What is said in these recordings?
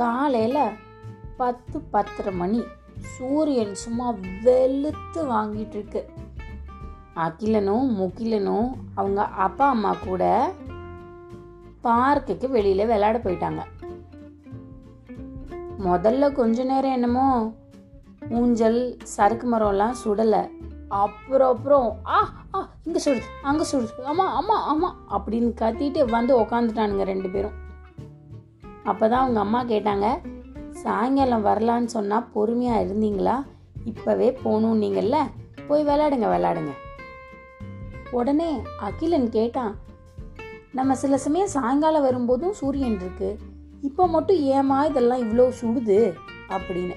காலையில் பத்து பத்தரை மணி சூரியன் சும்மா வெளுத்து வாங்கிட்டு இருக்கு அகிலனும் முகிலனும் அவங்க அப்பா அம்மா கூட பார்க்குக்கு வெளியில் விளையாட போயிட்டாங்க. முதல்ல கொஞ்ச நேரம் என்னமோ ஊஞ்சல் சறுக்கு மரம்லாம் சுடலை. அப்புறம் அப்புறம் ஆ ஆ இங்கே சுடுது அங்கே சுடுது ஆமாம் ஆமாம் ஆமாம் அப்படின்னு கத்திட்டு வந்து உக்காந்துட்டானுங்க ரெண்டு பேரும். அப்போ தான் அவங்க அம்மா கேட்டாங்க சாயங்காலம் வரலான்னு சொன்னால் பொறுமையாக இருந்தீங்களா? இப்போவே போகணும் நீங்கள்ல. போய் விளையாடுங்க விளையாடுங்க. உடனே அகிலன் கேட்டான் நம்ம சில சமயம் சாயங்காலம் வரும்போதும் சூரியன் இருக்கு. இப்போ மட்டும் ஏமா இதெல்லாம் இவ்வளோ சுடுது? அப்படின்னு.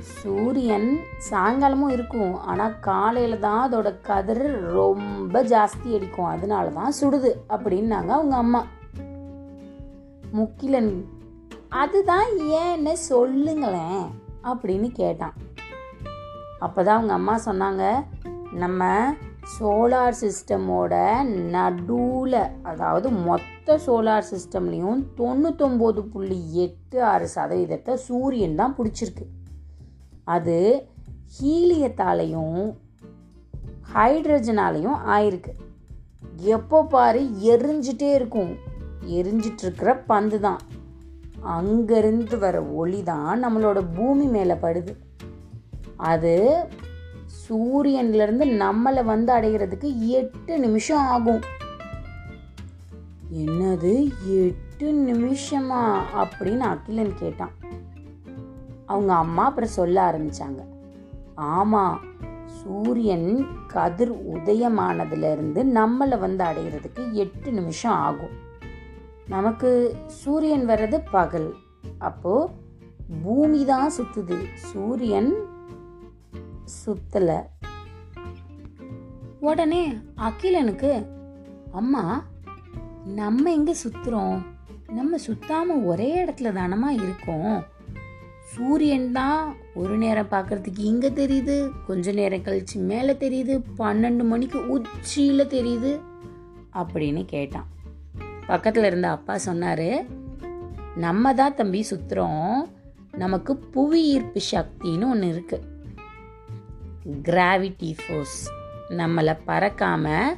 சூரியன் சாயங்காலமும் இருக்கும் ஆனால் காலையில் தான் அதோட கதிர் ரொம்ப ஜாஸ்தி அடிக்கும். அதனால தான் சுடுது அப்படின்னாங்க அவங்க அம்மா. முக்கிலன். அதுதான் ஏன்னு சொல்லுங்களேன் அப்படின்னு கேட்டான். அப்போதான் அவங்க அம்மா சொன்னாங்க நம்ம சோலார் சிஸ்டமோட நடுவில் அதாவது மொத்த சோலார் சிஸ்டம்லேயும் தொண்ணூத்தொம்பது புள்ளி எட்டு ஆறு சதவீதத்தை சூரியன் தான் பிடிச்சிருக்கு. அது ஹீலியத்தாலையும் ஹைட்ரஜனாலையும் ஆயிருக்கு. எப்போ பாரு எரிஞ்சிட்டே இருக்கும். எரிஞ்சிட்ருக்கிற பந்து தான் அங்கேருந்து வர ஒளி தான் நம்மளோட பூமி மேலே படுது. அது சூரியன்லேருந்து நம்மளை வந்து அடைகிறதுக்கு எட்டு நிமிஷம் ஆகும். என்னது எட்டு நிமிஷமா? அப்படின்னு அகிலன் கேட்டான். அவங்க அம்மா அப்புறம் சொல்ல ஆரம்பிச்சாங்க. ஆமாம் சூரியன் கதிர் உதயமானதுலேருந்து நம்மளை வந்து அடைகிறதுக்கு எட்டு நிமிஷம் ஆகும். நமக்கு சூரியன் வர்றது பகல். அப்போ பூமி தான் சுத்துது. சூரியன் சுத்தல. உடனே அகிலனுக்கு அம்மா நம்ம எங்க சுத்துறோம்? நம்ம சுத்தாம ஒரே இடத்துல தானமா இருக்கோம்? சூரியன் தான் ஒரு நேரம் பார்க்கறதுக்கு இங்க தெரியுது கொஞ்ச நேரம் கழிச்சு மேலே தெரியுது பன்னெண்டு மணிக்கு உச்சியில தெரியுது அப்படின்னு கேட்டான். பக்கத்தில் இருந்த அப்பா சொன்னார் நம்ம தான் தம்பி சுத்துறோம். நமக்கு புவி ஈர்ப்பு சக்தின்னு ஒன்று இருக்குது கிராவிட்டி ஃபோர்ஸ் நம்மளை பறக்காமல்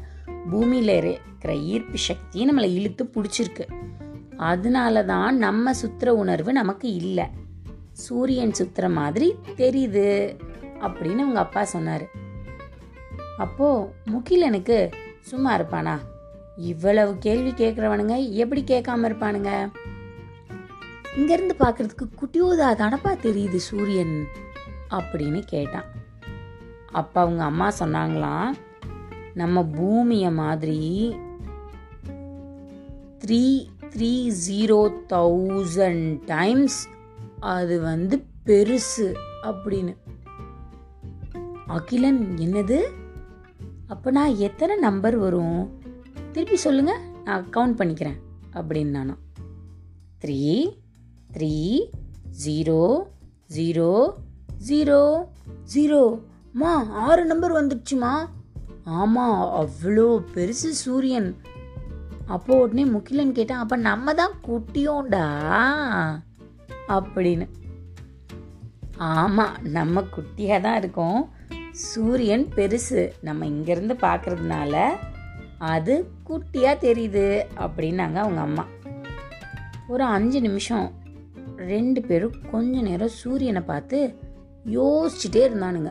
பூமியில் இருக்கிற ஈர்ப்பு சக்தி நம்மளை இழுத்து பிடிச்சிருக்கு. அதனால தான் நம்ம சுற்றுற உணர்வு நமக்கு இல்லை. சூரியன் சுத்துற மாதிரி தெரியுது அப்படின்னு அவங்க அப்பா சொன்னார். அப்போ முகிலனுக்கு சும்மா இருப்பானா? இவ்வளவு கேள்வி கேட்குறவனுங்க எப்படி கேட்காம இருப்பானுங்க? இங்கேருந்து பார்க்கறதுக்கு குட்டியோதா தடப்பா தெரியுது சூரியன்? அப்படின்னு கேட்டான். அப்போ அவங்க அம்மா சொன்னாங்களாம் நம்ம பூமியை மாதிரி three three zero thousand times அது வந்து பெருசு அப்படின்னு. அகிலன் என்னது? அப்போனா எத்தனை நம்பர் வரும்? திருப்பி சொல்லுங்கள் நான் கவுண்ட் பண்ணிக்கிறேன் அப்படின்னு நானும். Three three zero zero zero zero மா ஆறு நம்பர் வந்துடுச்சுமா? ஆமாம் அவ்வளோ பெருசு சூரியன். அப்போ உடனே முக்கிலன் கேட்டான் அப்போ நம்ம தான் குட்டியோண்டா அப்படின்னு. ஆமாம் நம்ம குட்டியாக தான் இருக்கோம். சூரியன் பெருசு. நம்ம இங்கேருந்து பார்க்குறதுனால அது குட்டியாக தெரியுது அப்படின்னாங்க அவங்க அம்மா. ஒரு அஞ்சு நிமிஷம் ரெண்டு பேரும் கொஞ்ச நேரம் சூரியனை பார்த்து யோசிச்சுட்டே இருந்தானுங்க.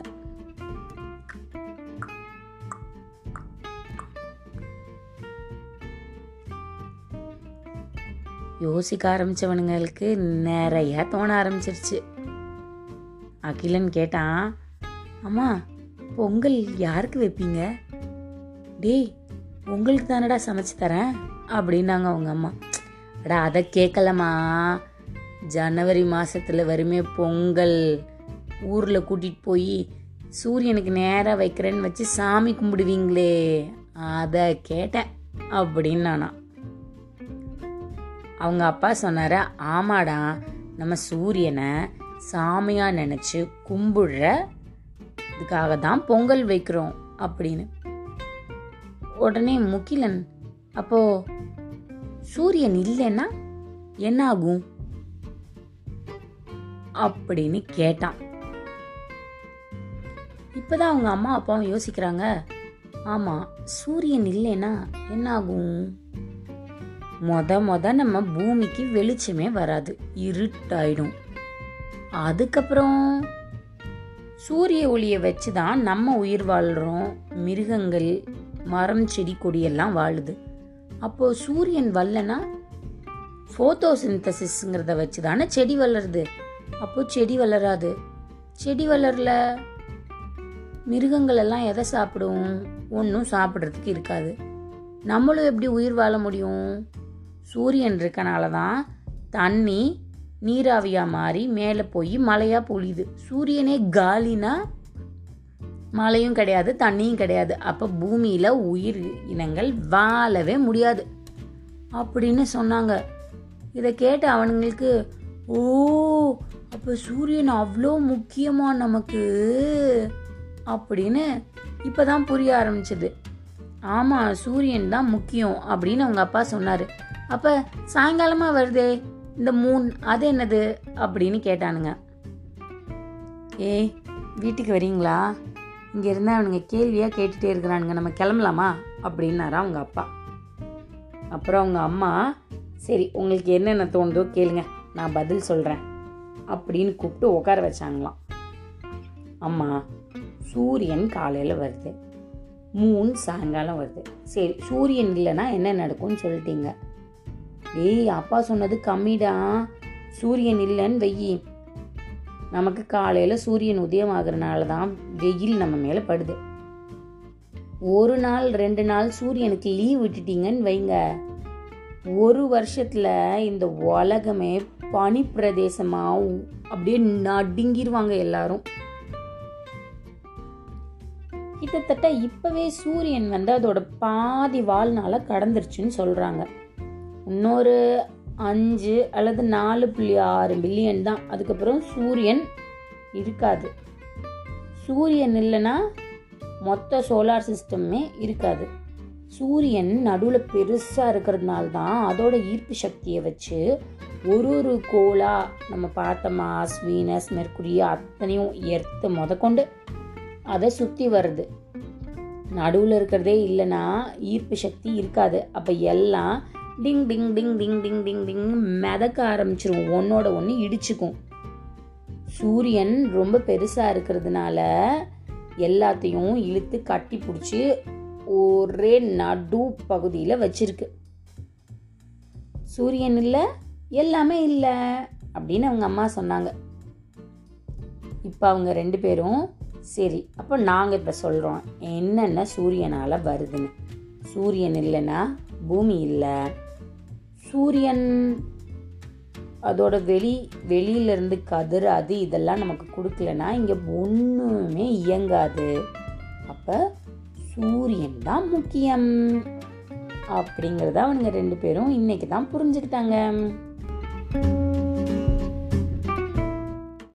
யோசிக்க ஆரம்பிச்சவனுங்களுக்கு நிறைய தோண ஆரம்பிச்சிருச்சு. அகிலன் கேட்டான் அம்மா பொங்கல் யாருக்கு வைப்பீங்க? டேய் உங்களுக்கு தானடா சமைச்சு தரேன் அப்படின்னாங்க அவங்க அம்மா. அடா அதை கேட்கலம்மா. ஜனவரி மாதத்தில் வருமே பொங்கல். ஊரில் கூட்டிகிட்டு போய் சூரியனுக்கு நேராக வைக்கிறேன்னு வச்சு சாமி கும்பிடுவீங்களே அதை கேட்டேன் அப்படின்னு நானா அவங்க அப்பா சொன்னார் ஆமாடா நம்ம சூரியனை சாமியாக நினச்சி கும்பிடுற இதுக்காக தான் பொங்கல் வைக்கிறோம் அப்படின்னு. உடனே முகிலன் அப்போ சூரியன் இல்லைன்னா என்ன ஆகும் அப்படின்னு கேட்டான். இப்பதான் அவங்க அம்மா அப்பாவும் யோசிக்கிறாங்க. ஆமா சூரியன் இல்லைன்னா என்ன ஆகும் மொத மொத நம்ம பூமிக்கு வெளிச்சமே வராது இருட்டாயிடும். அதுக்கப்புறம் சூரிய ஒளியை வச்சு தான் நம்ம உயிர் வாழ்கிறோம் மிருகங்கள் மரம் செடி கொடியெல்லாம் வாழுது. அப்போ சூரியன் வரலன்னா ஃபோட்டோசிந்தசிஸ்ங்கிறத வச்சு தானே செடி வளருது. அப்போ செடி வளராது. செடி வளரல மிருகங்கள் எல்லாம் எதை சாப்பிடும்? ஒன்றும் சாப்பிட்றதுக்கு இருக்காது. நம்மளும் எப்படி உயிர் வாழ முடியும்? சூரியன் இருக்கனால தான் தண்ணி நீராவியாக மாறி மேலே போய் மழையாக பொழியுது. சூரியனே காலினா மழையும் கிடையாது தண்ணியும் கிடையாது. அப்போ பூமியில் உயிர் இனங்கள் வாழவே முடியாது. அப்படின்னு சொன்னாங்க. இதை கேட்ட அவனுங்களுக்கு ஓ அப்போ சூரியன் அவ்வளோ முக்கியமாக நமக்கு? அப்படின்னு இப்போ தான் புரிய ஆரம்பிச்சது. ஆமாம் சூரியன் தான் முக்கியம் அப்படின்னு அவங்க அப்பா சொன்னார். அப்போ சாயங்காலமாக வருதே இந்த மூன் அது என்னது? அப்படின்னு கேட்டானுங்க. ஏய் வீட்டுக்கு வரீங்களா? இங்கே இருந்தால் அவனுங்க கேள்வியாக கேட்டுகிட்டே இருக்கிறானுங்க. நம்ம கிளம்பலாமா? அப்படின்னாரா அவங்க அப்பா. அப்புறம் அவங்க அம்மா சரி உங்களுக்கு என்னென்ன தோணுதோ கேளுங்க. நான் பதில் சொல்கிறேன் அப்படின்னு கூப்பிட்டு உட்கார வச்சாங்களாம். அம்மா சூரியன் காலையில் வருது. மூன் சாயங்காலம் வருது. சரி சூரியன் இல்லைன்னா என்ன நடக்கும்னு சொல்லிட்டீங்க? டேய் அப்பா சொன்னது கம்மிடா. சூரியன் இல்லைன்னு வெயி. நமக்கு காலையில் சூரியன் உதயம் ஆகுறனால தான் வெயில் நம்ம மேலே படுது. ஒரு நாள் ரெண்டு நாள் சூரியனுக்கு லீவ் விட்டுட்டீங்கன்னு வைங்க. ஒரு வருஷத்தில் இந்த உலகமே பனி அப்படியே நடுங்கிருவாங்க எல்லாரும். கிட்டத்தட்ட இப்பவே சூரியன் வந்து அதோட பாதி வாழ்நாள கடந்துருச்சுன்னு சொல்றாங்க. இன்னொரு அஞ்சு அல்லது நாலு புள்ளி ஆறு பில்லியன் தான். அதுக்கப்புறம் சூரியன் இருக்காது. சூரியன் இல்லைன்னா மொத்த சோலார் சிஸ்டமே இருக்காது. சூரியன் நடுவில் பெருசாக இருக்கிறதுனால தான் அதோட ஈர்ப்பு சக்தியை வச்சு ஒரு ஒரு கோலா நம்ம பார்த்த மாஸ் வீனஸ் மெர்குரி அத்தனையும் எர்த்து முதக்கொண்டு அதை சுற்றி வருது. நடுவில் இருக்கிறதே இல்லைன்னா ஈர்ப்பு சக்தி இருக்காது. அப்போ எல்லாம் டிங் டிங் டிங் டிங் டிங் டிங் டிங் மிதக்க ஆரம்பிச்சிரும். ஒன்னோட ஒன்று இடிச்சுக்கும். சூரியன் ரொம்ப பெருசாக இருக்கிறதுனால எல்லாத்தையும் இழுத்து கட்டி பிடிச்சி ஒரே நடு பகுதியில் வச்சிருக்கு. சூரியன் இல்லை எல்லாமே இல்லை அப்படின்னு அவங்க அம்மா சொன்னாங்க. இப்போ அவங்க ரெண்டு பேரும் சரி அப்போ நாங்கள் இப்போ சொல்கிறோம் என்னென்ன சூரியனால் வருதுன்னு. சூரியன் இல்லைன்னா பூமி இல்லை. சூரியன் அதோட வெளி வெளியிலேருந்து கதிர் அது இதெல்லாம் நமக்கு கொடுக்கலனா இங்கே ஒன்றுமே இயங்காது. அப்போ சூரியன் தான் முக்கியம். அப்படிங்கிறத அவனுங்க ரெண்டு பேரும் இன்னைக்கு தான் புரிஞ்சுக்கிட்டாங்க.